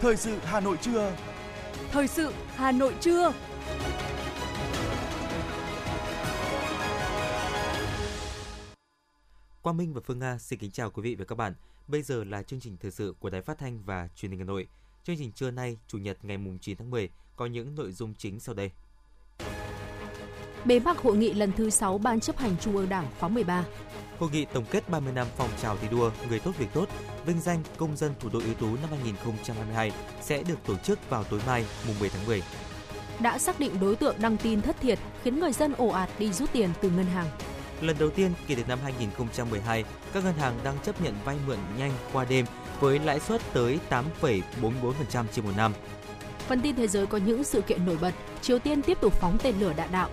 Thời sự Hà Nội trưa. Thời sự Hà Nội trưa. Quang Minh và Phương Nga xin kính chào quý vị và các bạn. Bây giờ là chương trình thời sự của Đài Phát thanh và Truyền hình Hà Nội. Chương trình trưa nay, Chủ nhật ngày 9 tháng 10 có những nội dung chính sau đây. Bế mạc hội nghị lần thứ 6 Ban chấp hành Trung ương Đảng khóa 13. Hội nghị tổng kết 30 năm phong trào thi đua người tốt việc tốt, vinh danh công dân thủ đô ưu tú năm 2022 sẽ được tổ chức vào tối mai, mùng 10 tháng 10. Đã xác định đối tượng đăng tin thất thiệt khiến người dân ồ ạt đi rút tiền từ ngân hàng. Lần đầu tiên kể từ năm 2012, các ngân hàng đang chấp nhận vay mượn nhanh qua đêm với lãi suất tới 8,44% trên một năm. Phần tin thế giới có những sự kiện nổi bật. Triều Tiên tiếp tục phóng tên lửa đạn đạo.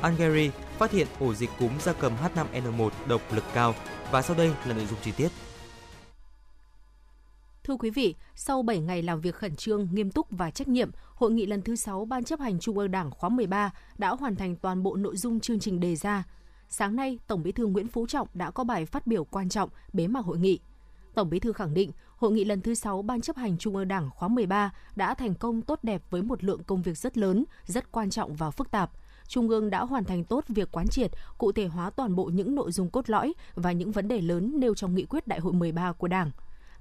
Hungary phát hiện ổ dịch cúm gia cầm H5N1 độc lực cao và sau đây là nội dung chi tiết. Thưa quý vị, sau 7 ngày làm việc khẩn trương, nghiêm túc và trách nhiệm, hội nghị lần thứ 6 Ban chấp hành Trung ương Đảng khóa 13 đã hoàn thành toàn bộ nội dung chương trình đề ra. Sáng nay, Tổng Bí thư Nguyễn Phú Trọng đã có bài phát biểu quan trọng bế mạc hội nghị. Tổng Bí thư khẳng định, hội nghị lần thứ 6 Ban chấp hành Trung ương Đảng khóa 13 đã thành công tốt đẹp với một lượng công việc rất lớn, rất quan trọng và phức tạp. Trung ương đã hoàn thành tốt việc quán triệt, cụ thể hóa toàn bộ những nội dung cốt lõi và những vấn đề lớn nêu trong nghị quyết Đại hội 13 của Đảng.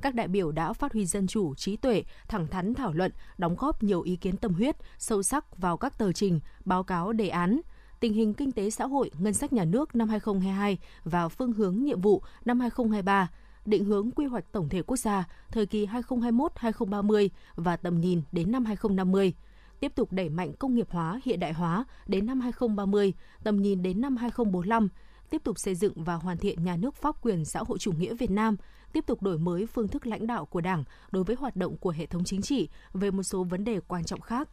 Các đại biểu đã phát huy dân chủ, trí tuệ, thẳng thắn thảo luận, đóng góp nhiều ý kiến tâm huyết, sâu sắc vào các tờ trình, báo cáo đề án, tình hình kinh tế xã hội, ngân sách nhà nước năm 2022 và phương hướng nhiệm vụ năm 2023, định hướng quy hoạch tổng thể quốc gia thời kỳ 2021-2030 và tầm nhìn đến năm 2050 tiếp tục đẩy mạnh công nghiệp hóa, hiện đại hóa đến năm 2030, tầm nhìn đến năm 2045, tiếp tục xây dựng và hoàn thiện nhà nước pháp quyền xã hội chủ nghĩa Việt Nam, tiếp tục đổi mới phương thức lãnh đạo của Đảng đối với hoạt động của hệ thống chính trị về một số vấn đề quan trọng khác.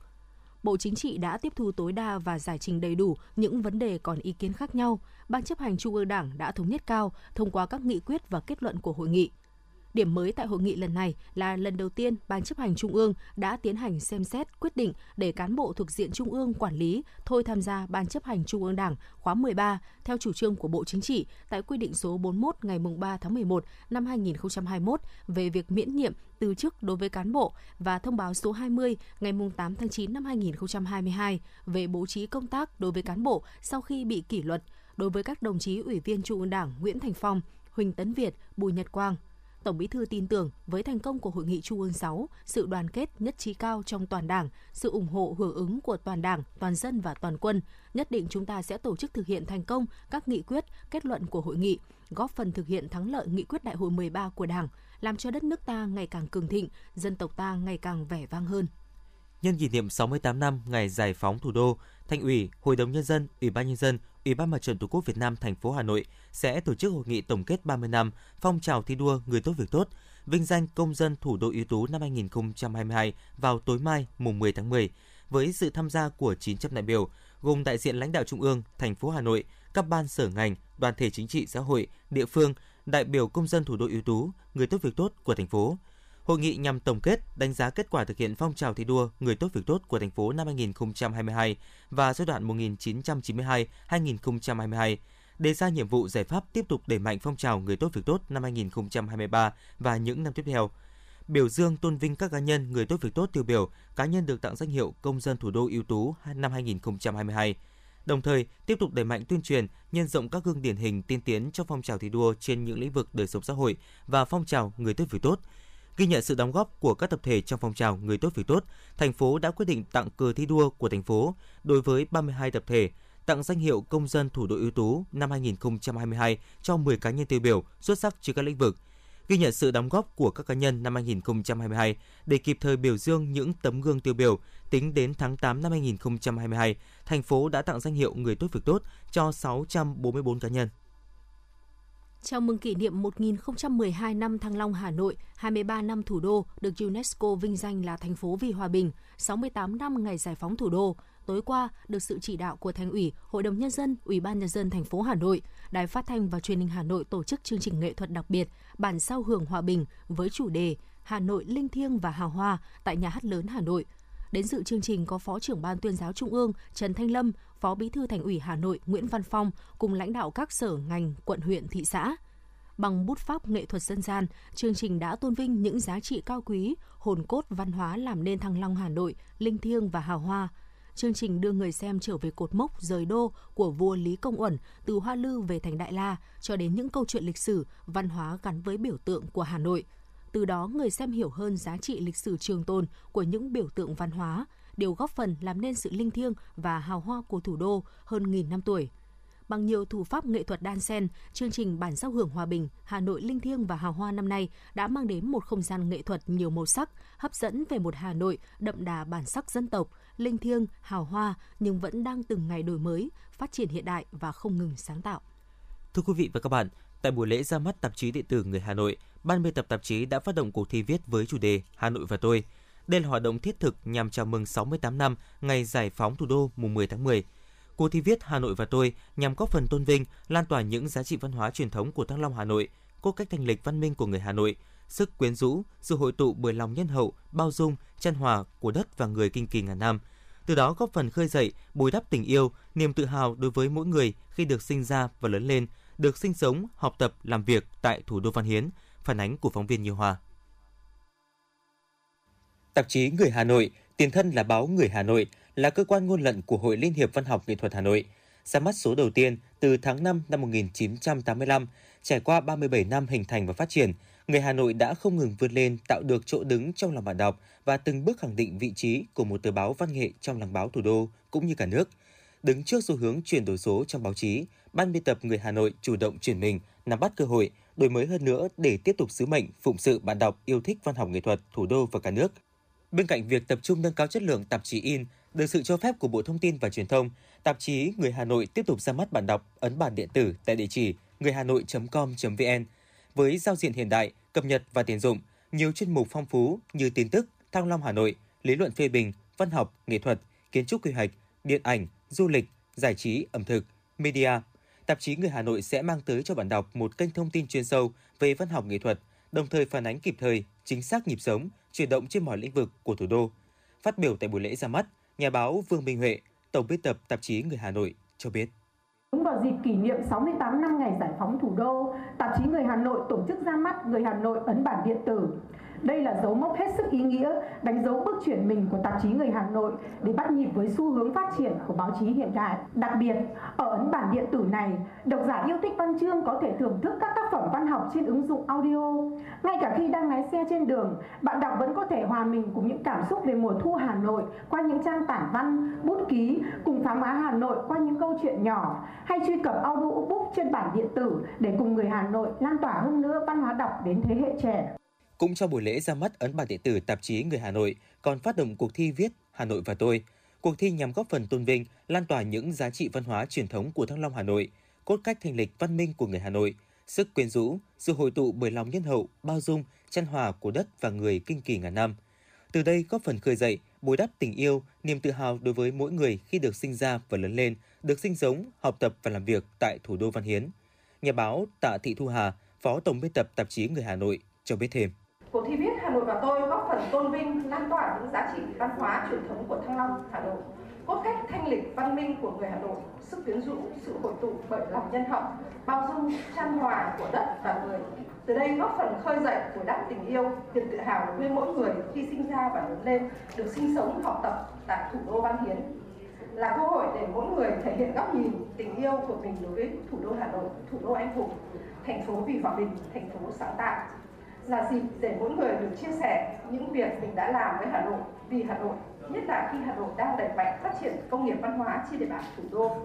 Bộ Chính trị đã tiếp thu tối đa và giải trình đầy đủ những vấn đề còn ý kiến khác nhau. Ban chấp hành Trung ương Đảng đã thống nhất cao thông qua các nghị quyết và kết luận của hội nghị. Điểm mới tại hội nghị lần này là lần đầu tiên Ban chấp hành Trung ương đã tiến hành xem xét quyết định để cán bộ thuộc diện Trung ương quản lý thôi tham gia Ban chấp hành Trung ương Đảng khóa 13 theo chủ trương của Bộ Chính trị tại quy định số 41 ngày 3 tháng 11 năm 2021 về việc miễn nhiệm từ chức đối với cán bộ và thông báo số 20 ngày 8 tháng 9 năm 2022 về bố trí công tác đối với cán bộ sau khi bị kỷ luật đối với các đồng chí Ủy viên Trung ương Đảng Nguyễn Thành Phong, Huỳnh Tấn Việt, Bùi Nhật Quang, Tổng Bí thư tin tưởng với thành công của Hội nghị Trung ương 6, sự đoàn kết nhất trí cao trong toàn Đảng, sự ủng hộ hưởng ứng của toàn Đảng, toàn dân và toàn quân, nhất định chúng ta sẽ tổ chức thực hiện thành công các nghị quyết, kết luận của hội nghị, góp phần thực hiện thắng lợi nghị quyết Đại hội 13 của Đảng, làm cho đất nước ta ngày càng cường thịnh, dân tộc ta ngày càng vẻ vang hơn. Nhân kỷ niệm 68 năm ngày giải phóng thủ đô, Thành ủy, Hội đồng nhân dân, Ủy ban nhân dân, Ủy ban Mặt trận Tổ quốc Việt Nam thành phố Hà Nội sẽ tổ chức hội nghị tổng kết 30 năm phong trào thi đua người tốt việc tốt, vinh danh công dân thủ đô ưu tú năm 2022 vào tối mai mùng 10 tháng 10 với sự tham gia của 900 đại biểu gồm đại diện lãnh đạo trung ương, thành phố Hà Nội, các ban sở ngành, đoàn thể chính trị xã hội, địa phương, đại biểu công dân thủ đô ưu tú, người tốt việc tốt của thành phố, Hội nghị nhằm tổng kết, đánh giá kết quả thực hiện phong trào thi đua người tốt việc tốt của thành phố năm 2022 và giai đoạn 1992-2022, đề ra nhiệm vụ giải pháp tiếp tục đẩy mạnh phong trào người tốt việc tốt năm 2023 và những năm tiếp theo. Biểu dương tôn vinh các cá nhân người tốt việc tốt tiêu biểu, cá nhân được tặng danh hiệu công dân thủ đô ưu tú năm 2022 đồng thời tiếp tục đẩy mạnh tuyên truyền, nhân rộng các gương điển hình tiên tiến trong phong trào thi đua trên những lĩnh vực đời sống xã hội và phong trào người tốt việc tốt, Ghi nhận sự đóng góp của các tập thể trong phong trào người tốt việc tốt, thành phố đã quyết định tặng cờ thi đua của thành phố đối với 32 tập thể, tặng danh hiệu công dân thủ đô ưu tú năm 2022 cho 10 cá nhân tiêu biểu xuất sắc trên các lĩnh vực. Ghi nhận sự đóng góp của các cá nhân năm 2022 để kịp thời biểu dương những tấm gương tiêu biểu, tính đến tháng 8 năm 2022, thành phố đã tặng danh hiệu người tốt việc tốt cho 644 cá nhân. Chào mừng kỷ niệm 1012 năm Thăng Long Hà Nội, 23 năm thủ đô được UNESCO vinh danh là thành phố vì hòa bình, 68 năm ngày giải phóng thủ đô. Tối qua, được sự chỉ đạo của Thành ủy, Hội đồng nhân dân, Ủy ban nhân dân thành phố Hà Nội, Đài Phát thanh và Truyền hình Hà Nội tổ chức chương trình nghệ thuật đặc biệt Bản sao hưởng hòa bình với chủ đề Hà Nội linh thiêng và hào hoa tại nhà hát lớn Hà Nội. Đến dự chương trình có Phó trưởng Ban tuyên giáo Trung ương Trần Thanh Lâm, Phó Bí thư Thành ủy Hà Nội Nguyễn Văn Phong cùng lãnh đạo các sở ngành, quận huyện, thị xã. Bằng bút pháp nghệ thuật dân gian, chương trình đã tôn vinh những giá trị cao quý, hồn cốt văn hóa làm nên Thăng Long Hà Nội, linh thiêng và hào hoa. Chương trình đưa người xem trở về cột mốc rời đô của vua Lý Công Uẩn từ Hoa Lư về thành Đại La cho đến những câu chuyện lịch sử, văn hóa gắn với biểu tượng của Hà Nội. Từ đó người xem hiểu hơn giá trị lịch sử trường tồn của những biểu tượng văn hóa, đều góp phần làm nên sự linh thiêng và hào hoa của thủ đô hơn nghìn năm tuổi bằng nhiều thủ pháp nghệ thuật đan xen, chương trình Bản giao hưởng hòa bình Hà Nội linh thiêng và hào hoa năm nay đã mang đến một không gian nghệ thuật nhiều màu sắc, hấp dẫn về một Hà Nội đậm đà bản sắc dân tộc, linh thiêng, hào hoa nhưng vẫn đang từng ngày đổi mới, phát triển hiện đại và không ngừng sáng tạo. Thưa quý vị và các bạn, tại buổi lễ ra mắt tạp chí điện tử Người Hà Nội, ban biên tập tạp chí đã phát động cuộc thi viết với chủ đề Hà Nội và tôi. Đây là hoạt động thiết thực nhằm chào mừng 68 năm ngày giải phóng thủ đô mùng 10 tháng 10 Cuộc thi viết Hà Nội và tôi nhằm góp phần tôn vinh, lan tỏa những giá trị văn hóa truyền thống của Thăng Long Hà Nội, cốt cách thanh lịch văn minh của người Hà Nội, sức quyến rũ, sự hội tụ bởi lòng nhân hậu, bao dung, chân hòa của đất và người kinh kỳ ngàn năm. Từ đó góp phần khơi dậy, bồi đắp tình yêu, niềm tự hào đối với mỗi người khi được sinh ra và lớn lên, được sinh sống, học tập, làm việc tại thủ đô Văn Hiến, phản ánh của phóng viên Như Hoa. Tạp chí Người Hà Nội, tiền thân là báo Người Hà Nội, là cơ quan ngôn luận của Hội Liên hiệp Văn học Nghệ thuật Hà Nội, ra mắt số đầu tiên từ tháng 5 năm 1985, trải qua 37 năm hình thành và phát triển, người Hà Nội đã không ngừng vươn lên tạo được chỗ đứng trong lòng bạn đọc và từng bước khẳng định vị trí của một tờ báo văn nghệ trong làng báo thủ đô cũng như cả nước. Đứng trước xu hướng chuyển đổi số trong báo chí, ban biên tập người Hà Nội chủ động chuyển mình, nắm bắt cơ hội, đổi mới hơn nữa để tiếp tục sứ mệnh phụng sự bạn đọc yêu thích văn học nghệ thuật thủ đô và cả nước. Bên cạnh việc tập trung nâng cao chất lượng tạp chí in, được sự cho phép của Bộ Thông tin và Truyền thông, tạp chí Người Hà Nội tiếp tục ra mắt bản đọc ấn bản điện tử tại địa chỉ ngườihanoi.com.vn với giao diện hiện đại, cập nhật và tiền dụng, nhiều chuyên mục phong phú như tin tức, Thăng Long Hà Nội, lý luận phê bình, văn học, nghệ thuật, kiến trúc quy hoạch, điện ảnh, du lịch, giải trí, ẩm thực, media. Tạp chí Người Hà Nội sẽ mang tới cho bạn đọc một kênh thông tin chuyên sâu về văn học nghệ thuật, đồng thời phản ánh kịp thời, chính xác nhịp sống, chuyển động trên mọi lĩnh vực của thủ đô. Phát biểu tại buổi lễ ra mắt, Nhà báo Vương Minh Huệ, tổng biên tập tạp chí Người Hà Nội cho biết. Đúng vào dịp kỷ niệm 68 năm ngày giải phóng thủ đô, tạp chí Người Hà Nội tổ chức ra mắt Người Hà Nội ấn bản điện tử đây là dấu mốc hết sức ý nghĩa, đánh dấu bước chuyển mình của tạp chí Người Hà Nội để bắt nhịp với xu hướng phát triển của báo chí hiện đại. Đặc biệt, ở ấn bản điện tử này, độc giả yêu thích văn chương có thể thưởng thức các tác phẩm văn học trên ứng dụng audio. Ngay cả khi đang lái xe trên đường, bạn đọc vẫn có thể hòa mình cùng những cảm xúc về mùa thu Hà Nội qua những trang tản văn, bút ký, cùng khám phá Hà Nội qua những câu chuyện nhỏ, hay truy cập audio book trên bản điện tử để cùng người Hà Nội lan tỏa hơn nữa văn hóa đọc đến thế hệ trẻ. Cũng trong buổi lễ ra mắt ấn bản điện tử tạp chí Người Hà Nội còn phát động cuộc thi viết Hà Nội và tôi. Cuộc thi nhằm góp phần tôn vinh, lan tỏa những giá trị văn hóa truyền thống của Thăng Long Hà Nội, cốt cách thành lịch văn minh của người Hà Nội, sức quyến rũ, sự hội tụ bởi lòng nhân hậu, bao dung, chân hòa của đất và người kinh kỳ ngàn năm. Từ đây góp phần khơi dậy, bồi đắp tình yêu, niềm tự hào đối với mỗi người khi được sinh ra và lớn lên, được sinh sống, học tập và làm việc tại thủ đô Văn Hiến. Nhà báo Tạ Thị Thu Hà, Phó Tổng biên tập tạp chí Người Hà Nội cho biết thêm. Cuộc thi viết Hà Nội và tôi góp phần tôn vinh, lan tỏa những giá trị văn hóa truyền thống của Thăng Long, Hà Nội, cốt cách thanh lịch văn minh của người Hà Nội, sức quyến rũ, sự hội tụ bởi lòng nhân hậu, bao dung, chan hòa của đất và người. Từ đây góp phần khơi dậy của đáp tình yêu, niềm tự hào của mỗi người khi sinh ra và lớn lên, được sinh sống, học tập tại thủ đô Văn Hiến là cơ hội để mỗi người thể hiện góc nhìn tình yêu của mình đối với thủ đô Hà Nội, thủ đô anh hùng, thành phố vì hòa bình, thành phố sáng tạo, là dịp để mỗi người được chia sẻ những việc mình đã làm với Hà Nội vì Hà Nội, nhất là khi Hà Nội đang đẩy mạnh phát triển công nghiệp văn hóa trên địa bàn thủ đô.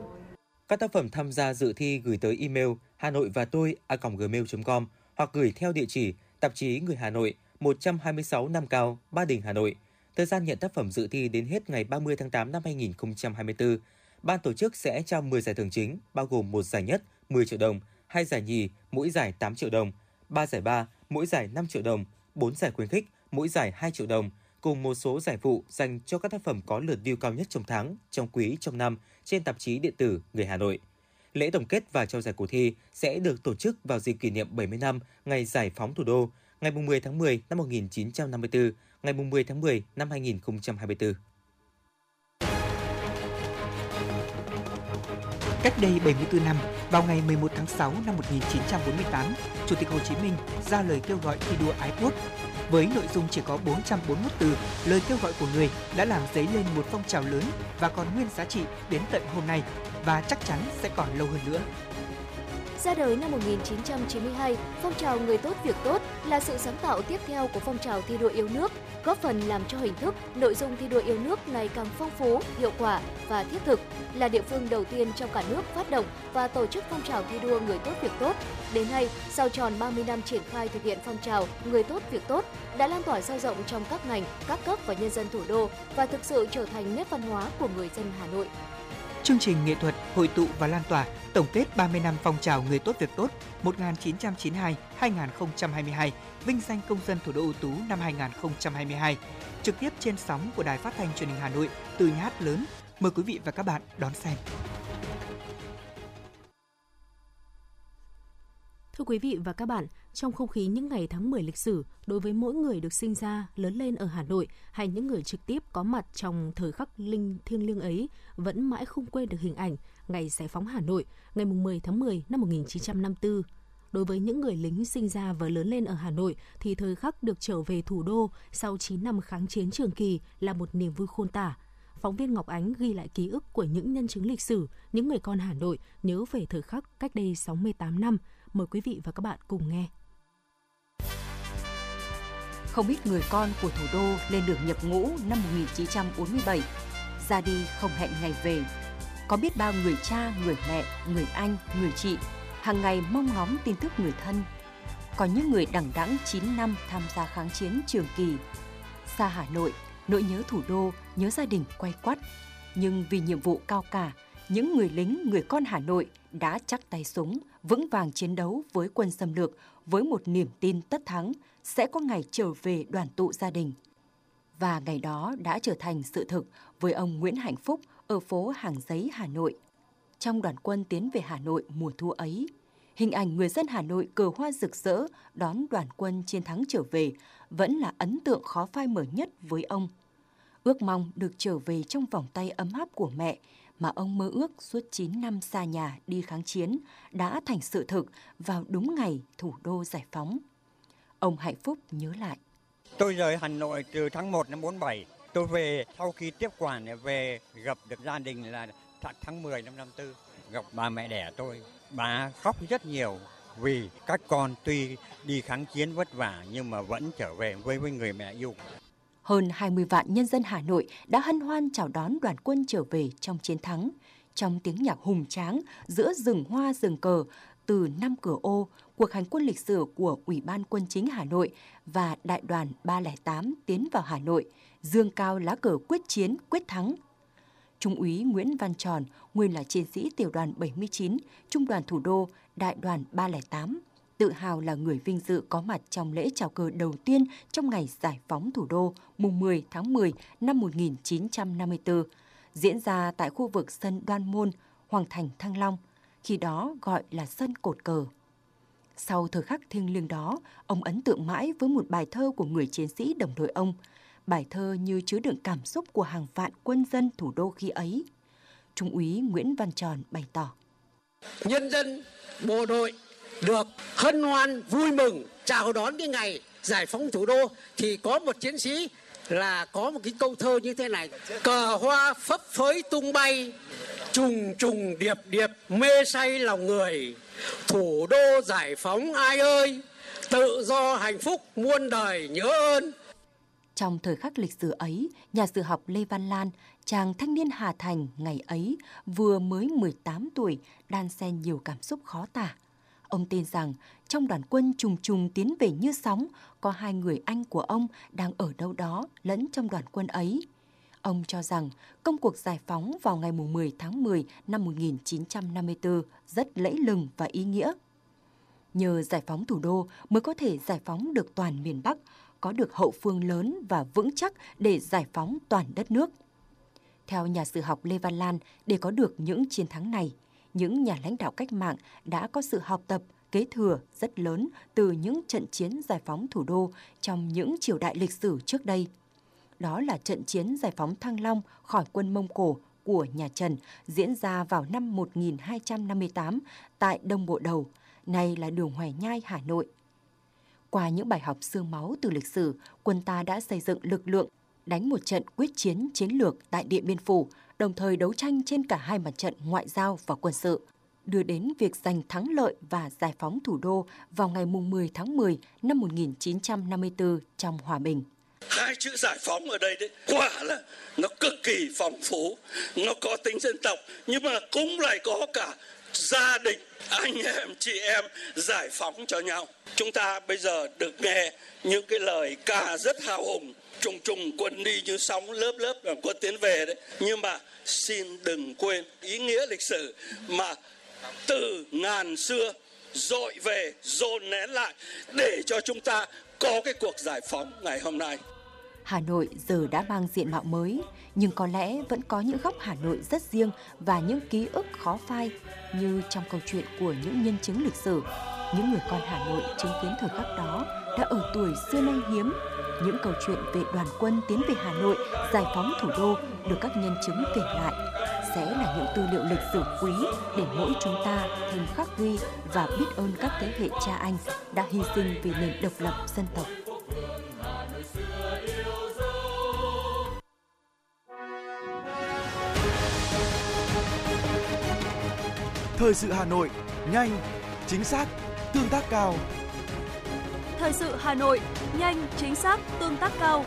Các tác phẩm tham gia dự thi gửi tới email hà nội và tôi a gmail.com hoặc gửi theo địa chỉ tạp chí Người Hà Nội 126 Nam Cao, Ba Đình, Hà Nội. Thời gian nhận tác phẩm dự thi đến hết ngày 30 tháng 8 năm 2024. Ban tổ chức sẽ trao 10 giải thưởng chính, bao gồm một giải nhất 10 triệu đồng, hai giải nhì, mỗi giải 8 triệu đồng, ba giải ba, mỗi giải 5 triệu đồng, 4 giải khuyến khích, mỗi giải 2 triệu đồng, cùng một số giải phụ dành cho các tác phẩm có lượt view cao nhất trong tháng, trong quý, trong năm trên tạp chí điện tử Người Hà Nội. Lễ tổng kết và trao giải cuộc thi sẽ được tổ chức vào dịp kỷ niệm 70 năm ngày giải phóng thủ đô, ngày 10 tháng 10 năm 1954, ngày 10 tháng 10 năm 2024. Cách đây 74 năm, vào ngày 11 tháng 6 năm 1948, Chủ tịch Hồ Chí Minh ra lời kêu gọi thi đua ái quốc. Với nội dung chỉ có 441 từ, lời kêu gọi của người đã làm dấy lên một phong trào lớn và còn nguyên giá trị đến tận hôm nay và chắc chắn sẽ còn lâu hơn nữa. Ra đời năm 1992, phong trào Người tốt việc tốt là sự sáng tạo tiếp theo của phong trào thi đua yêu nước, góp phần làm cho hình thức, nội dung thi đua yêu nước ngày càng phong phú, hiệu quả và thiết thực, là địa phương đầu tiên trong cả nước phát động và tổ chức phong trào thi đua Người tốt việc tốt. Đến nay, sau tròn 30 năm triển khai thực hiện phong trào Người tốt việc tốt đã lan tỏa sâu rộng trong các ngành, các cấp và nhân dân thủ đô và thực sự trở thành nét văn hóa của người dân Hà Nội. Chương trình nghệ thuật hội tụ và lan tỏa tổng kết 30 năm phong trào người tốt việc tốt 1992-2022, vinh danh công dân thủ đô ưu tú năm 2022, trực tiếp trên sóng của Đài Phát thanh Truyền hình Hà Nội từ nhà hát lớn. Mời quý vị và các bạn đón xem. Thưa quý vị và các bạn, trong không khí những ngày tháng 10 lịch sử, đối với mỗi người được sinh ra, lớn lên ở Hà Nội hay những người trực tiếp có mặt trong thời khắc linh thiêng liêng ấy vẫn mãi không quên được hình ảnh ngày giải phóng Hà Nội, ngày 10 tháng 10 năm 1954. Đối với những người lính sinh ra và lớn lên ở Hà Nội thì thời khắc được trở về thủ đô sau 9 năm kháng chiến trường kỳ là một niềm vui khôn tả. Phóng viên Ngọc Ánh ghi lại ký ức của những nhân chứng lịch sử, những người con Hà Nội nhớ về thời khắc cách đây 68 năm. Mời quý vị và các bạn cùng nghe. Không ít người con của thủ đô lên đường nhập ngũ năm 1947, ra đi không hẹn ngày về. Có biết bao người cha, người mẹ, người anh, người chị hàng ngày mong ngóng tin tức người thân. Có những người đẳng đẵng 9 năm tham gia kháng chiến trường kỳ. Xa Hà Nội, nỗi nhớ thủ đô, nhớ gia đình quay quắt. Nhưng vì nhiệm vụ cao cả, những người lính, người con Hà Nội đã chắc tay súng, vững vàng chiến đấu với quân xâm lược với một niềm tin tất thắng sẽ có ngày trở về đoàn tụ gia đình. Và ngày đó đã trở thành sự thực với ông Nguyễn Hạnh Phúc ở phố Hàng Giấy, Hà Nội. Trong đoàn quân tiến về Hà Nội mùa thu ấy, hình ảnh người dân Hà Nội cờ hoa rực rỡ đón đoàn quân chiến thắng trở về vẫn là ấn tượng khó phai mở nhất với ông. Ước mong được trở về trong vòng tay ấm áp của mẹ mà ông mơ ước suốt 9 năm xa nhà đi kháng chiến đã thành sự thực vào đúng ngày thủ đô giải phóng. Ông Hạnh Phúc nhớ lại. Tôi rời Hà Nội từ tháng 1 năm 47. Tôi về sau khi tiếp quản về gặp được gia đình là tháng 10 năm 54. Gặp bà mẹ đẻ tôi. Bà khóc rất nhiều vì các con tuy đi kháng chiến vất vả nhưng mà vẫn trở về với với người mẹ yêu. Hơn 20 vạn nhân dân Hà Nội đã hân hoan chào đón đoàn quân trở về trong chiến thắng. Trong tiếng nhạc hùng tráng giữa rừng hoa rừng cờ từ năm cửa ô, cuộc hành quân lịch sử của Ủy ban Quân chính Hà Nội và Đại đoàn 308 tiến vào Hà Nội, dương cao lá cờ quyết chiến, quyết thắng. Trung úy Nguyễn Văn Tròn, nguyên là chiến sĩ tiểu đoàn 79, Trung đoàn Thủ đô, Đại đoàn 308, tự hào là người vinh dự có mặt trong lễ chào cờ đầu tiên trong ngày giải phóng thủ đô mùng 10 tháng 10 năm 1954, diễn ra tại khu vực sân Đoan Môn, Hoàng Thành Thăng Long, khi đó gọi là sân cột cờ. Sau thời khắc thiêng liêng đó, ông ấn tượng mãi với một bài thơ của người chiến sĩ đồng đội ông. Bài thơ như chứa đựng cảm xúc của hàng vạn quân dân thủ đô khi ấy. Trung úy Nguyễn Văn Tròn bày tỏ. Nhân dân, bộ đội được hân hoan vui mừng chào đón cái ngày giải phóng thủ đô thì có một chiến sĩ là có một cái câu thơ như thế này. Cờ hoa phấp phới tung bay trùng trùng điệp điệp mê say lòng người. Thủ đô giải phóng ai ơi tự do hạnh phúc muôn đời nhớ ơn. Trong thời khắc lịch sử ấy, nhà sử học Lê Văn Lan, chàng thanh niên Hà Thành ngày ấy vừa mới 18 tuổi, đan xen nhiều cảm xúc khó tả. Ông tin rằng trong đoàn quân trùng trùng tiến về như sóng, có hai người anh của ông đang ở đâu đó lẫn trong đoàn quân ấy. Ông cho rằng công cuộc giải phóng vào ngày 10 tháng 10 năm 1954 rất lẫy lừng và ý nghĩa. Nhờ giải phóng thủ đô mới có thể giải phóng được toàn miền Bắc, có được hậu phương lớn và vững chắc để giải phóng toàn đất nước. Theo nhà sử học Lê Văn Lan, để có được những chiến thắng này, những nhà lãnh đạo cách mạng đã có sự học tập, kế thừa rất lớn từ những trận chiến giải phóng thủ đô trong những triều đại lịch sử trước đây. Đó là trận chiến giải phóng Thăng Long khỏi quân Mông Cổ của nhà Trần diễn ra vào năm 1258 tại Đông Bộ Đầu, nay là đường Hoài Nhai, Hà Nội. Qua những bài học xương máu từ lịch sử, quân ta đã xây dựng lực lượng đánh một trận quyết chiến chiến lược tại Điện Biên Phủ, đồng thời đấu tranh trên cả hai mặt trận ngoại giao và quân sự, đưa đến việc giành thắng lợi và giải phóng thủ đô vào ngày 10 tháng 10 năm 1954 trong hòa bình. Hai chữ giải phóng ở đây đấy, quả là nó cực kỳ phong phú, nó có tính dân tộc, nhưng mà cũng lại có cả gia đình, anh em, chị em giải phóng cho nhau. Chúng ta bây giờ được nghe những cái lời ca rất hào hùng trùng trùng quân đi như sóng lớp lớp làm quân tiến về đấy nhưng mà xin đừng quên ý nghĩa lịch sử mà từ ngàn xưa dội về dồn nén lại để cho chúng ta có cái cuộc giải phóng ngày hôm nay Hà Nội giờ đã mang diện mạo mới, nhưng có lẽ vẫn có những góc Hà Nội rất riêng và những ký ức khó phai như trong câu chuyện của những nhân chứng lịch sử. Những người con Hà Nội chứng kiến thời khắc đó đã ở tuổi xưa nay hiếm. Những câu chuyện về đoàn quân tiến về Hà Nội giải phóng thủ đô được các nhân chứng kể lại sẽ là những tư liệu lịch sử quý để mỗi chúng ta thêm khắc ghi và biết ơn các thế hệ cha anh đã hy sinh vì nền độc lập dân tộc. Thời sự Hà Nội, nhanh, chính xác, tương tác cao. Thời sự Hà Nội, nhanh, chính xác, tương tác cao.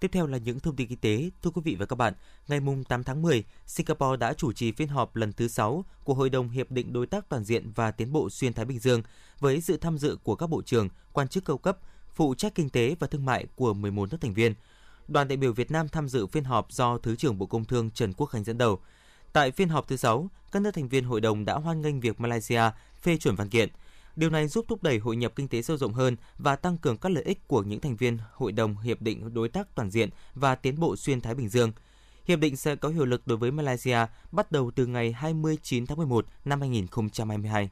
Tiếp theo là những thông tin kinh tế. Thưa quý vị và các bạn, ngày 8 tháng 10, Singapore đã chủ trì phiên họp lần thứ 6 của Hội đồng Hiệp định Đối tác Toàn diện và Tiến bộ Xuyên Thái Bình Dương với sự tham dự của các bộ trưởng, quan chức cao cấp, phụ trách kinh tế và thương mại của 11 nước thành viên. Đoàn đại biểu Việt Nam tham dự phiên họp do Thứ trưởng Bộ Công Thương Trần Quốc Khánh dẫn đầu. Tại phiên họp thứ 6, các nước thành viên hội đồng đã hoan nghênh việc Malaysia phê chuẩn văn kiện – Điều này giúp thúc đẩy hội nhập kinh tế sâu rộng hơn và tăng cường các lợi ích của những thành viên Hội đồng Hiệp định Đối tác Toàn diện và Tiến bộ Xuyên Thái Bình Dương. Hiệp định sẽ có hiệu lực đối với Malaysia bắt đầu từ ngày 29 tháng 11 năm 2022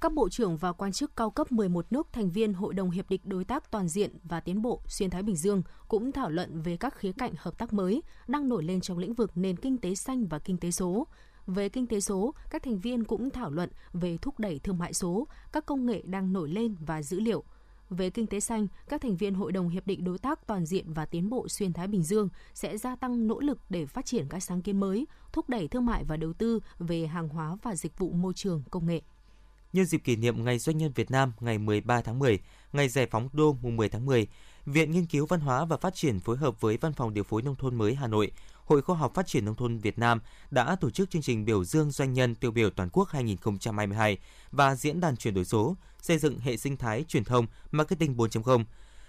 các bộ trưởng và quan chức cao cấp 11 nước thành viên Hội đồng Hiệp định Đối tác Toàn diện và Tiến bộ Xuyên Thái Bình Dương cũng thảo luận về các khía cạnh hợp tác mới đang nổi lên trong lĩnh vực nền kinh tế xanh và kinh tế số, về kinh tế số, các thành viên cũng thảo luận về thúc đẩy thương mại số, các công nghệ đang nổi lên và dữ liệu. Về kinh tế xanh, các thành viên Hội đồng Hiệp định Đối tác Toàn diện và Tiến bộ Xuyên Thái Bình Dương sẽ gia tăng nỗ lực để phát triển các sáng kiến mới, thúc đẩy thương mại và đầu tư về hàng hóa và dịch vụ môi trường công nghệ. Nhân dịp kỷ niệm Ngày Doanh nhân Việt Nam ngày 13 tháng 10, Ngày Giải phóng đô mùng 10 tháng 10, Viện Nghiên cứu Văn hóa và Phát triển phối hợp với Văn phòng Điều phối Nông thôn mới Hà Nội Hội Khoa học Phát triển Nông thôn Việt Nam đã tổ chức chương trình biểu dương doanh nhân tiêu biểu toàn quốc 2022 và diễn đàn chuyển đổi số, xây dựng hệ sinh thái truyền thông marketing 4.0.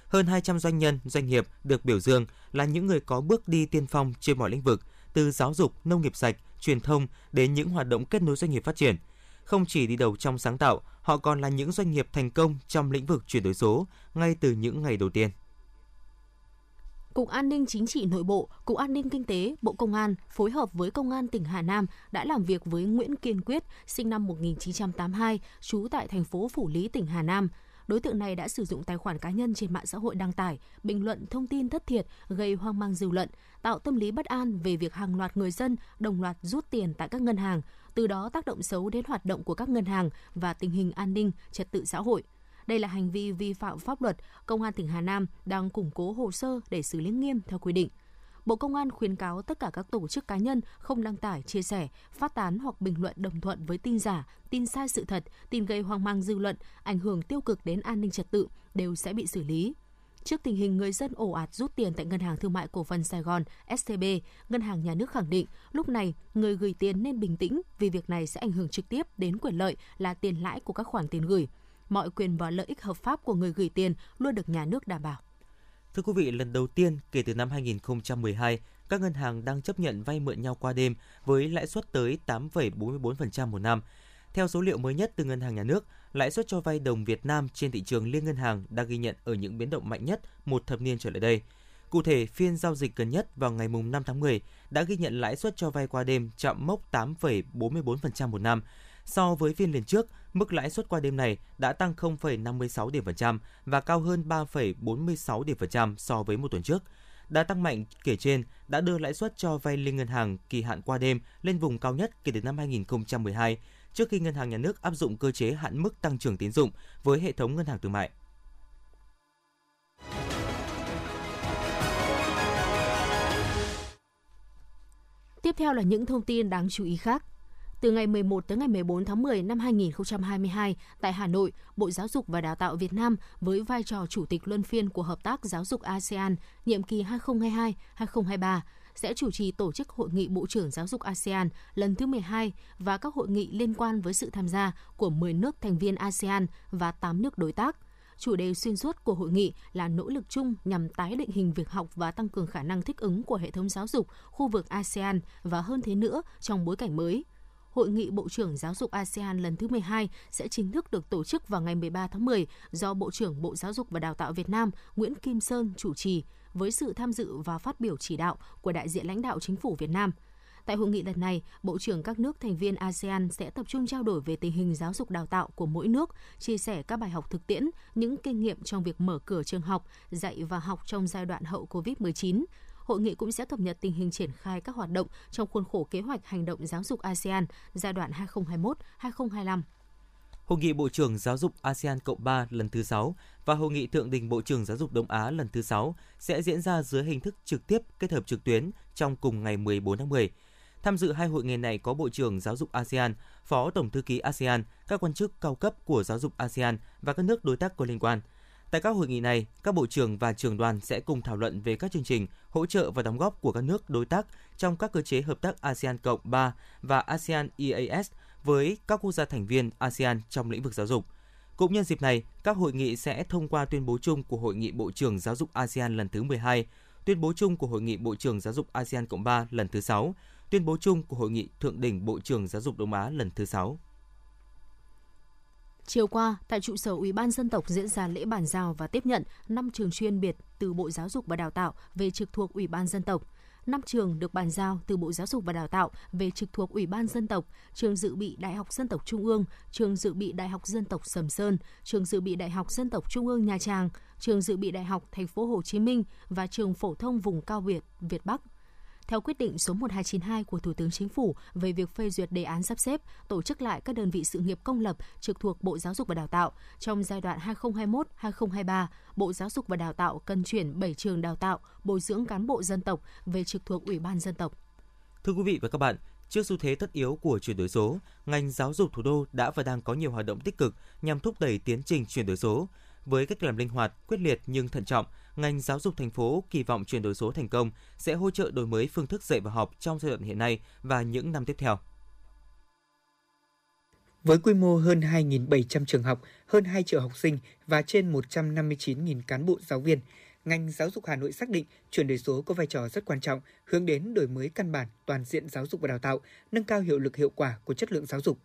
Hơn 200 doanh nhân, doanh nghiệp được biểu dương là những người có bước đi tiên phong trên mọi lĩnh vực, từ giáo dục, nông nghiệp sạch, truyền thông đến những hoạt động kết nối doanh nghiệp phát triển. Không chỉ đi đầu trong sáng tạo, họ còn là những doanh nghiệp thành công trong lĩnh vực chuyển đổi số ngay từ những ngày đầu tiên. Cục An ninh Chính trị Nội bộ, Cục An ninh Kinh tế, Bộ Công an phối hợp với Công an tỉnh Hà Nam đã làm việc với Nguyễn Kiên Quyết, sinh năm 1982, trú tại thành phố Phủ Lý, tỉnh Hà Nam. Đối tượng này đã sử dụng tài khoản cá nhân trên mạng xã hội đăng tải, bình luận thông tin thất thiệt, gây hoang mang dư luận, tạo tâm lý bất an về việc hàng loạt người dân đồng loạt rút tiền tại các ngân hàng, từ đó tác động xấu đến hoạt động của các ngân hàng và tình hình an ninh, trật tự xã hội – đây là hành vi vi phạm pháp luật, Công an tỉnh Hà Nam đang củng cố hồ sơ để xử lý nghiêm theo quy định. Bộ Công an khuyến cáo tất cả các tổ chức cá nhân không đăng tải, chia sẻ, phát tán hoặc bình luận đồng thuận với tin giả, tin sai sự thật, tin gây hoang mang dư luận, ảnh hưởng tiêu cực đến an ninh trật tự đều sẽ bị xử lý. Trước tình hình người dân ổ ạt rút tiền tại Ngân hàng Thương mại Cổ phần Sài Gòn SCB, Ngân hàng Nhà nước khẳng định lúc này người gửi tiền nên bình tĩnh vì việc này sẽ ảnh hưởng trực tiếp đến quyền lợi là tiền lãi của các khoản tiền gửi mọi quyền và lợi ích hợp pháp của người gửi tiền luôn được nhà nước đảm bảo. Thưa quý vị, lần đầu tiên kể từ năm 2012, các ngân hàng đang chấp nhận vay mượn nhau qua đêm với lãi suất tới 8,44% một năm. Theo số liệu mới nhất từ Ngân hàng Nhà nước, lãi suất cho vay đồng Việt Nam trên thị trường liên ngân hàng đã ghi nhận ở những biến động mạnh nhất một thập niên trở lại đây. Cụ thể, phiên giao dịch gần nhất vào ngày 5 tháng 10 đã ghi nhận lãi suất cho vay qua đêm chạm mốc 8,44% một năm. So với phiên liền trước, mức lãi suất qua đêm này đã tăng 0,56 điểm phần trăm và cao hơn 3,46 điểm phần trăm so với một tuần trước. Đã tăng mạnh kể trên đã đưa lãi suất cho vay liên ngân hàng kỳ hạn qua đêm lên vùng cao nhất kể từ năm 2012, trước khi ngân hàng nhà nước áp dụng cơ chế hạn mức tăng trưởng tín dụng với hệ thống ngân hàng thương mại. Tiếp theo là những thông tin đáng chú ý khác. Từ ngày 11 tới ngày 14 tháng 10 năm 2022 tại Hà Nội, Bộ Giáo dục và Đào tạo Việt Nam với vai trò chủ tịch luân phiên của Hợp tác Giáo dục ASEAN nhiệm kỳ 2022-2023 sẽ chủ trì tổ chức Hội nghị Bộ trưởng Giáo dục ASEAN lần thứ 12 và các hội nghị liên quan với sự tham gia của 10 nước thành viên ASEAN và 8 nước đối tác. Chủ đề xuyên suốt của hội nghị là nỗ lực chung nhằm tái định hình việc học và tăng cường khả năng thích ứng của hệ thống giáo dục khu vực ASEAN và hơn thế nữa trong bối cảnh mới – Hội nghị Bộ trưởng Giáo dục ASEAN lần thứ 12 sẽ chính thức được tổ chức vào ngày 13 tháng 10 do Bộ trưởng Bộ Giáo dục và Đào tạo Việt Nam Nguyễn Kim Sơn chủ trì với sự tham dự và phát biểu chỉ đạo của đại diện lãnh đạo chính phủ Việt Nam. Tại hội nghị lần này, Bộ trưởng các nước thành viên ASEAN sẽ tập trung trao đổi về tình hình giáo dục đào tạo của mỗi nước, chia sẻ các bài học thực tiễn, những kinh nghiệm trong việc mở cửa trường học, dạy và học trong giai đoạn hậu COVID-19, hội nghị cũng sẽ cập nhật tình hình triển khai các hoạt động trong khuôn khổ kế hoạch hành động giáo dục ASEAN giai đoạn 2021-2025. Hội nghị Bộ trưởng Giáo dục ASEAN Cộng 3 lần thứ 6 và Hội nghị Thượng đỉnh Bộ trưởng Giáo dục Đông Á lần thứ 6 sẽ diễn ra dưới hình thức trực tiếp kết hợp trực tuyến trong cùng ngày 14 tháng 10. Tham dự hai hội nghị này có Bộ trưởng Giáo dục ASEAN, Phó Tổng thư ký ASEAN, các quan chức cao cấp của giáo dục ASEAN và các nước đối tác có liên quan – Tại các hội nghị này, các bộ trưởng và trưởng đoàn sẽ cùng thảo luận về các chương trình hỗ trợ và đóng góp của các nước đối tác trong các cơ chế hợp tác ASEAN Cộng 3 và ASEAN EAS với các quốc gia thành viên ASEAN trong lĩnh vực giáo dục. Cũng nhân dịp này, các hội nghị sẽ thông qua tuyên bố chung của Hội nghị Bộ trưởng Giáo dục ASEAN lần thứ 12, tuyên bố chung của Hội nghị Bộ trưởng Giáo dục ASEAN Cộng 3 lần thứ 6, tuyên bố chung của Hội nghị Thượng đỉnh Bộ trưởng Giáo dục Đông Á lần thứ 6. Chiều qua, tại trụ sở Ủy ban dân tộc diễn ra lễ bàn giao và tiếp nhận 5 trường chuyên biệt từ Bộ Giáo dục và Đào tạo về trực thuộc Ủy ban dân tộc. 5 trường được bàn giao từ Bộ Giáo dục và Đào tạo về trực thuộc Ủy ban dân tộc, trường dự bị Đại học Dân tộc Trung ương, trường dự bị Đại học Dân tộc Sầm Sơn, trường dự bị Đại học Dân tộc Trung ương Nha Trang, trường dự bị Đại học Thành phố Hồ Chí Minh và trường phổ thông vùng cao Việt Việt Bắc theo quyết định số 1292 của Thủ tướng Chính phủ về việc phê duyệt đề án sắp xếp, tổ chức lại các đơn vị sự nghiệp công lập trực thuộc Bộ Giáo dục và Đào tạo trong giai đoạn 2021-2023, Bộ Giáo dục và Đào tạo cần chuyển 7 trường đào tạo bồi dưỡng cán bộ dân tộc về trực thuộc Ủy ban dân tộc. Thưa quý vị và các bạn, Trước xu thế tất yếu của chuyển đổi số, ngành giáo dục thủ đô đã và đang có nhiều hoạt động tích cực nhằm thúc đẩy tiến trình chuyển đổi số. Với cách làm linh hoạt, quyết liệt nhưng thận trọng, ngành giáo dục thành phố kỳ vọng chuyển đổi số thành công sẽ hỗ trợ đổi mới phương thức dạy và học trong giai đoạn hiện nay và những năm tiếp theo. Với quy mô hơn 2.700 trường học, hơn 2 triệu học sinh và trên 159.000 cán bộ giáo viên, ngành giáo dục Hà Nội xác định chuyển đổi số có vai trò rất quan trọng hướng đến đổi mới căn bản toàn diện giáo dục và đào tạo, nâng cao hiệu lực hiệu quả của chất lượng giáo dục.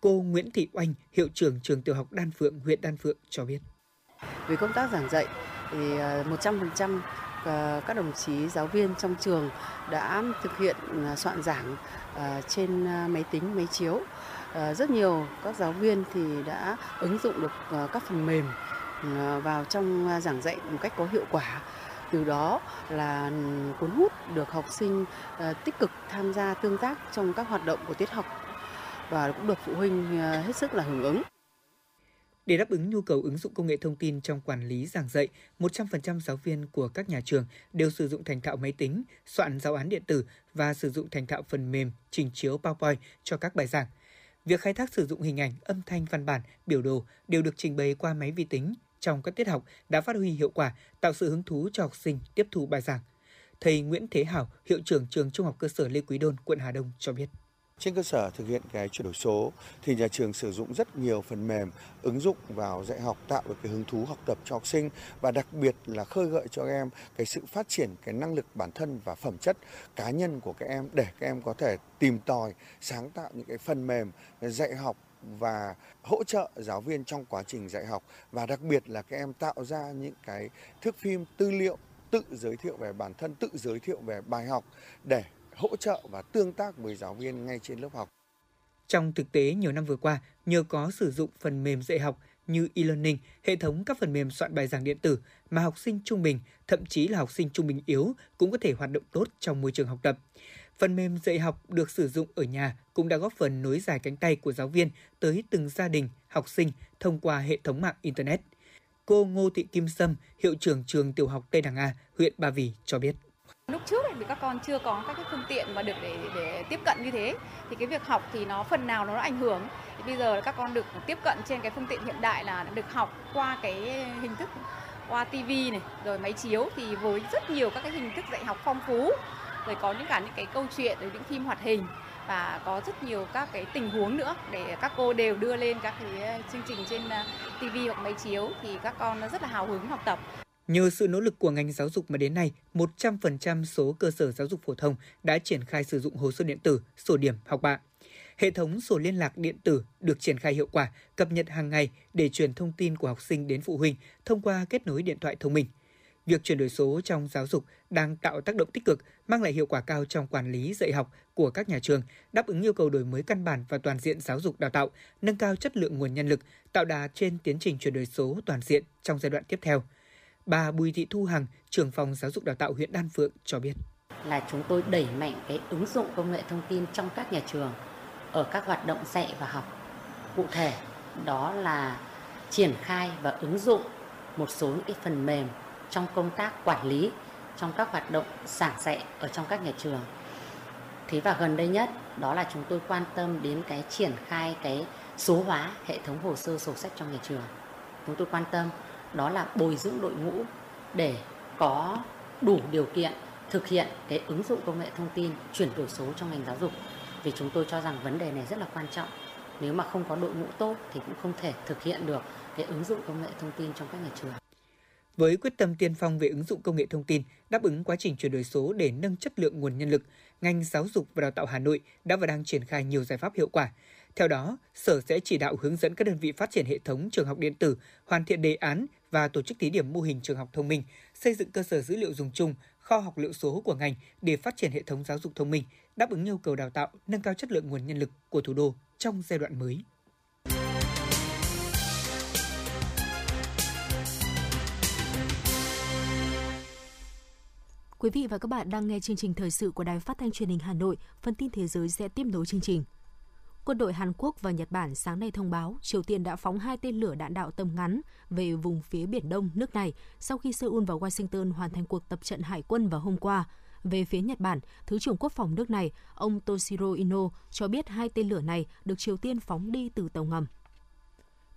Cô Nguyễn Thị Oanh, hiệu trưởng trường tiểu học Đan Phượng, huyện Đan Phượng cho biết. Về công tác giảng dạy thì ờ, 100% ờ, các đồng chí giáo viên trong trường đã thực hiện ờ, soạn giảng trên máy tính, máy chiếu. Rất nhiều các giáo viên thì đã ứng dụng được các phần mềm vào trong giảng dạy một cách có hiệu quả từ đó là ừ, cuốn hút được học sinh tích cực tham gia tương tác trong các hoạt động của tiết học và cũng được phụ huynh hết sức là hưởng ứng. Để đáp ứng nhu cầu ứng dụng công nghệ thông tin trong quản lý giảng dạy, 100% giáo viên của các nhà trường đều sử dụng thành thạo máy tính, soạn giáo án điện tử và sử dụng thành thạo phần mềm trình chiếu PowerPoint cho các bài giảng. Việc khai thác sử dụng hình ảnh, âm thanh văn bản, biểu đồ đều được trình bày qua máy vi tính trong các tiết học đã phát huy hiệu quả, tạo sự hứng thú cho học sinh tiếp thu bài giảng. Thầy Nguyễn Thế Hảo, hiệu trưởng trường Trung học cơ sở Lê Quý Đôn, quận Hà Đông cho biết. Trên cơ sở thực hiện cái chuyển đổi số thì nhà trường sử dụng rất nhiều phần mềm ứng dụng vào dạy học tạo được cái hứng thú học tập cho học sinh và đặc biệt là khơi gợi cho các em cái sự phát triển cái năng lực bản thân và phẩm chất cá nhân của các em để các em có thể tìm tòi sáng tạo những cái phần mềm dạy học và hỗ trợ giáo viên trong quá trình dạy học. Và đặc biệt là các em tạo ra những cái thước phim tư liệu tự giới thiệu về bản thân, tự giới thiệu về bài học để hỗ trợ và tương tác với giáo viên ngay trên lớp học. Trong thực tế nhiều năm vừa qua, nhờ có sử dụng phần mềm dạy học như e-learning, hệ thống các phần mềm soạn bài giảng điện tử mà học sinh trung bình, thậm chí là học sinh trung bình yếu cũng có thể hoạt động tốt trong môi trường học tập. Phần mềm dạy học được sử dụng ở nhà cũng đã góp phần nối dài cánh tay của giáo viên tới từng gia đình, học sinh thông qua hệ thống mạng Internet. Cô Ngô Thị Kim Sâm, hiệu trưởng trường tiểu học Tây Đằng A, huyện Ba Vì cho biết. Lúc trước thì các con chưa có các cái phương tiện mà được để để tiếp cận như thế thì cái việc học thì nó phần nào nó ảnh hưởng. Thì bây giờ các con được tiếp cận trên cái phương tiện hiện đại là được học qua cái hình thức, qua tivi này, rồi máy chiếu thì với rất nhiều các cái hình thức dạy học phong phú, rồi có những cả những cái câu chuyện, rồi những phim hoạt hình và có rất nhiều các cái tình huống nữa để các cô đều đưa lên các cái chương trình trên ờ, TV hoặc máy chiếu, thì các con rất là hào hứng học tập. Nhờ sự nỗ lực của ngành giáo dục mà đến nay, 100% số cơ sở giáo dục phổ thông đã triển khai sử dụng hồ sơ điện tử, sổ điểm học bạ. Hệ thống sổ liên lạc điện tử được triển khai hiệu quả, cập nhật hàng ngày để truyền thông tin của học sinh đến phụ huynh thông qua kết nối điện thoại thông minh. Việc chuyển đổi số trong giáo dục đang tạo tác động tích cực, mang lại hiệu quả cao trong quản lý dạy học của các nhà trường, đáp ứng yêu cầu đổi mới căn bản và toàn diện giáo dục đào tạo, nâng cao chất lượng nguồn nhân lực, tạo đà trên tiến trình chuyển đổi số toàn diện trong giai đoạn tiếp theo. Bà Bùi Thị Thu Hằng, trưởng phòng giáo dục đào tạo huyện Đan Phượng cho biết. Là chúng tôi đẩy mạnh cái ứng dụng công nghệ thông tin trong các nhà trường ở các hoạt động dạy và học. Cụ thể đó là triển khai và ứng dụng một số những cái phần mềm trong công tác quản lý trong các hoạt động giảng dạy ở trong các nhà trường. Thế và gần đây nhất đó là chúng tôi quan tâm đến cái triển khai cái số hóa hệ thống hồ sơ sổ sách trong nhà trường. Chúng tôi quan tâm đó là bồi dưỡng đội ngũ để có đủ điều kiện thực hiện cái ứng dụng công nghệ thông tin chuyển đổi số trong ngành giáo dục. Vì chúng tôi cho rằng vấn đề này rất là quan trọng. Nếu mà không có đội ngũ tốt thì cũng không thể thực hiện được cái ứng dụng công nghệ thông tin trong các nhà trường. Với quyết tâm tiên phong về ứng dụng công nghệ thông tin, đáp ứng quá trình chuyển đổi số để nâng chất lượng nguồn nhân lực, ngành giáo dục và đào tạo Hà Nội đã và đang triển khai nhiều giải pháp hiệu quả. Theo đó, Sở sẽ chỉ đạo hướng dẫn các đơn vị phát triển hệ thống trường học điện tử, hoàn thiện đề án và tổ chức thí điểm mô hình trường học thông minh, xây dựng cơ sở dữ liệu dùng chung, kho học liệu số của ngành để phát triển hệ thống giáo dục thông minh, đáp ứng yêu cầu đào tạo, nâng cao chất lượng nguồn nhân lực của thủ đô trong giai đoạn mới. Quý vị và các bạn đang nghe chương trình thời sự của Đài Phát thanh Truyền hình Hà Nội. Phần tin thế giới sẽ tiếp nối chương trình. Quân đội Hàn Quốc và Nhật Bản sáng nay thông báo Triều Tiên đã phóng hai tên lửa đạn đạo tầm ngắn về vùng phía Biển Đông nước này sau khi Seoul và Washington hoàn thành cuộc tập trận hải quân vào hôm qua. Về phía Nhật Bản, Thứ trưởng Quốc phòng nước này, ông Toshiro Ino, cho biết hai tên lửa này được Triều Tiên phóng đi từ tàu ngầm.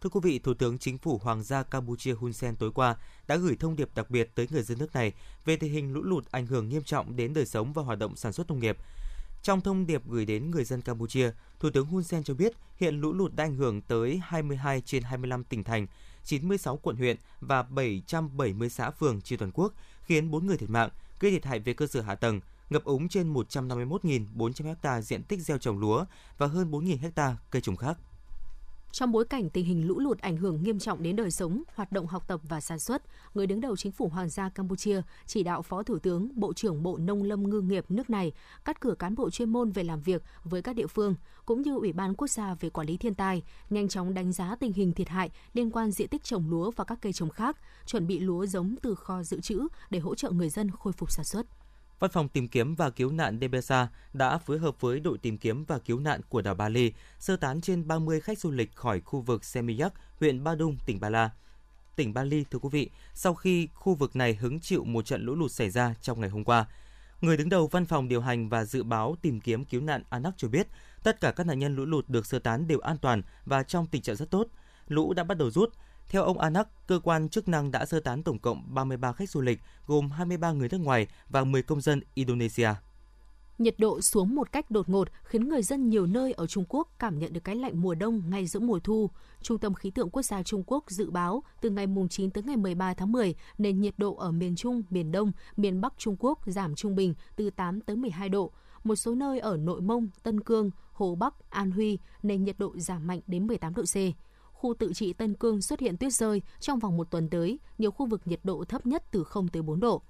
Thưa quý vị, Thủ tướng Chính phủ Hoàng gia Campuchia Hun Sen tối qua đã gửi thông điệp đặc biệt tới người dân nước này về tình hình lũ lụt ảnh hưởng nghiêm trọng đến đời sống và hoạt động sản xuất nông nghiệp. Trong thông điệp gửi đến người dân Campuchia, Thủ tướng Hun Sen cho biết hiện lũ lụt đã ảnh hưởng tới 22 trên 25 tỉnh thành, 96 quận huyện và 770 xã phường trên toàn quốc, khiến 4 người thiệt mạng, gây thiệt hại về cơ sở hạ tầng, ngập úng trên 151.400 ha diện tích gieo trồng lúa và hơn 4.000 ha cây trồng khác. Trong bối cảnh tình hình lũ lụt ảnh hưởng nghiêm trọng đến đời sống, hoạt động học tập và sản xuất, người đứng đầu chính phủ Hoàng gia Campuchia chỉ đạo Phó Thủ tướng, Bộ trưởng Bộ Nông lâm Ngư nghiệp nước này cắt cử cán bộ chuyên môn về làm việc với các địa phương, cũng như Ủy ban Quốc gia về Quản lý Thiên tai, nhanh chóng đánh giá tình hình thiệt hại liên quan diện tích trồng lúa và các cây trồng khác, chuẩn bị lúa giống từ kho dự trữ để hỗ trợ người dân khôi phục sản xuất. Văn phòng tìm kiếm và cứu nạn Debesa đã phối hợp với đội tìm kiếm và cứu nạn của đảo Bali sơ tán trên 30 khách du lịch khỏi khu vực Semiyak, huyện Ba Dung, tỉnh Ba La. Tỉnh Bali, thưa quý vị, sau khi khu vực này hứng chịu một trận lũ lụt xảy ra trong ngày hôm qua. Người đứng đầu văn phòng điều hành và dự báo tìm kiếm cứu nạn Anak cho biết, tất cả các nạn nhân lũ lụt được sơ tán đều an toàn và trong tình trạng rất tốt. Lũ đã bắt đầu rút, theo ông Anak, cơ quan chức năng đã sơ tán tổng cộng 33 khách du lịch, gồm 23 người nước ngoài và 10 công dân Indonesia. Nhiệt độ xuống một cách đột ngột khiến người dân nhiều nơi ở Trung Quốc cảm nhận được cái lạnh mùa đông ngay giữa mùa thu. Trung tâm Khí tượng Quốc gia Trung Quốc dự báo từ ngày 9 tới ngày 13 tháng 10, nền nhiệt độ ở miền Trung, miền Đông, miền Bắc Trung Quốc giảm trung bình từ 8 tới 12 độ. Một số nơi ở Nội Mông, Tân Cương, Hồ Bắc, An Huy, nền nhiệt độ giảm mạnh đến 18 độ C khu tự trị Tân Cương xuất hiện tuyết rơi trong vòng một tuần tới, nhiều khu vực nhiệt độ thấp nhất từ 0 tới 4 độ.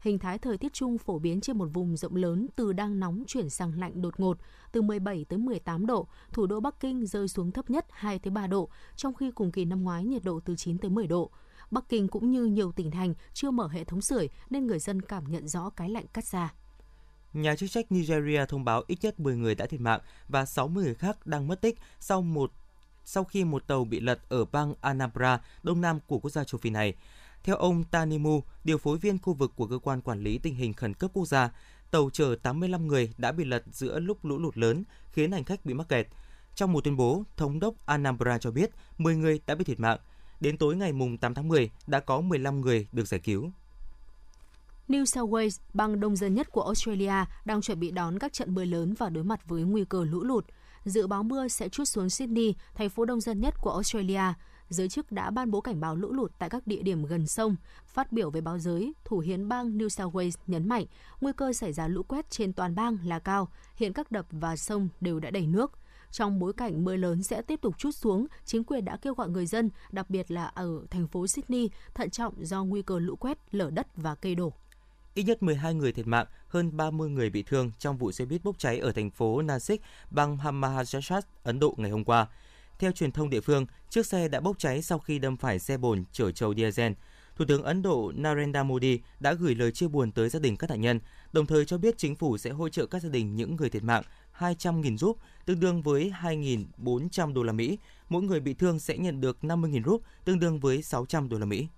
hình thái thời tiết chung phổ biến trên một vùng rộng lớn từ đang nóng chuyển sang lạnh đột ngột, từ 17 tới 18 độ, thủ đô Bắc Kinh rơi xuống thấp nhất 2 tới 3 độ, trong khi cùng kỳ năm ngoái nhiệt độ từ 9 tới 10 độ. Bắc Kinh cũng như nhiều tỉnh thành chưa mở hệ thống sưởi nên người dân cảm nhận rõ cái lạnh cắt da. Nhà chức trách Nigeria thông báo ít nhất 10 người đã thiệt mạng và 60 người khác đang mất tích sau một sau khi một tàu bị lật ở bang Anambra, đông nam của quốc gia châu Phi này. Theo ông Tanimu, điều phối viên khu vực của cơ quan quản lý tình hình khẩn cấp quốc gia, tàu chở 85 người đã bị lật giữa lúc lũ lụt lớn, khiến hành khách bị mắc kẹt. Trong một tuyên bố, thống đốc Anambra cho biết 10 người đã bị thiệt mạng. Đến tối ngày 8 tháng 10, đã có 15 người được giải cứu. New South Wales, bang đông dân nhất của Australia, đang chuẩn bị đón các trận mưa lớn và đối mặt với nguy cơ lũ lụt. Dự báo mưa sẽ chút xuống Sydney, thành phố đông dân nhất của Australia. Giới chức đã ban bố cảnh báo lũ lụt tại các địa điểm gần sông. Phát biểu với báo giới, thủ hiến bang New South Wales nhấn mạnh nguy cơ xảy ra lũ quét trên toàn bang là cao. Hiện các đập và sông đều đã đầy nước. Trong bối cảnh mưa lớn sẽ tiếp tục chút xuống, chính quyền đã kêu gọi người dân, đặc biệt là ở thành phố Sydney, thận trọng do nguy cơ lũ quét, lở đất và cây đổ. Ít nhất 12 người thiệt mạng, hơn 30 người bị thương trong vụ xe buýt bốc cháy ở thành phố Nasik, bang Maharashtra, Ấn Độ ngày hôm qua. Theo truyền thông địa phương, chiếc xe đã bốc cháy sau khi đâm phải xe bồn chở dầu diesel. Thủ tướng Ấn Độ Narendra Modi đã gửi lời chia buồn tới gia đình các nạn nhân, đồng thời cho biết chính phủ sẽ hỗ trợ các gia đình những người thiệt mạng 200.000 rúp, tương đương với 2.400 đô la Mỹ. Mỗi người bị thương sẽ nhận được 50.000 rúp, tương đương với 600 đô la Mỹ.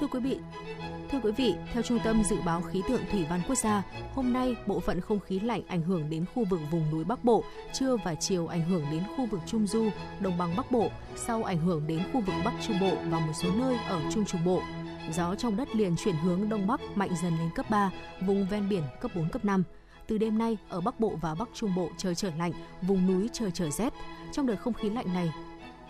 Thưa quý vị, Thưa quý vị, theo Trung tâm Dự báo Khí tượng Thủy văn Quốc gia, hôm nay bộ phận không khí lạnh ảnh hưởng đến khu vực vùng núi Bắc Bộ, trưa và chiều ảnh hưởng đến khu vực Trung Du, Đồng bằng Bắc Bộ, sau ảnh hưởng đến khu vực Bắc Trung Bộ và một số nơi ở Trung Trung Bộ. Gió trong đất liền chuyển hướng Đông Bắc mạnh dần lên cấp 3, vùng ven biển cấp 4, cấp 5. Từ đêm nay, ở Bắc Bộ và Bắc Trung Bộ trời trở lạnh, vùng núi trời trở rét. Trong đợt không khí lạnh này,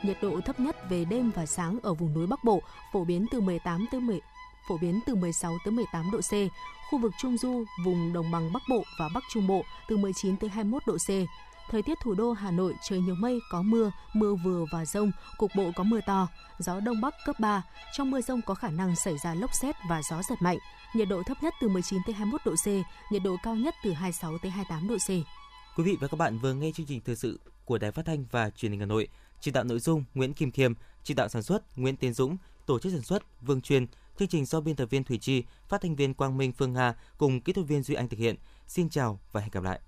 nhiệt độ thấp nhất về đêm và sáng ở vùng núi Bắc Bộ phổ biến từ 18 tới 10 phổ biến từ 16 tới 18 độ C, khu vực Trung Du, vùng đồng bằng Bắc Bộ và Bắc Trung Bộ từ 19 tới 21 độ C. Thời tiết thủ đô Hà Nội trời nhiều mây, có mưa, mưa vừa và rông, cục bộ có mưa to, gió đông bắc cấp 3. Trong mưa rông có khả năng xảy ra lốc xét và gió giật mạnh. Nhiệt độ thấp nhất từ 19 tới 21 độ C, nhiệt độ cao nhất từ 26 tới 28 độ C. Quý vị và các bạn vừa nghe chương trình thời sự của Đài Phát thanh và Truyền hình Hà Nội. Chỉ đạo nội dung Nguyễn Kim Khiêm, chỉ đạo sản xuất Nguyễn Tiến Dũng, tổ chức sản xuất Vương Truyền, chương trình do biên tập viên Thủy Chi, phát thanh viên Quang Minh Phương Hà cùng kỹ thuật viên Duy Anh thực hiện. Xin chào và hẹn gặp lại.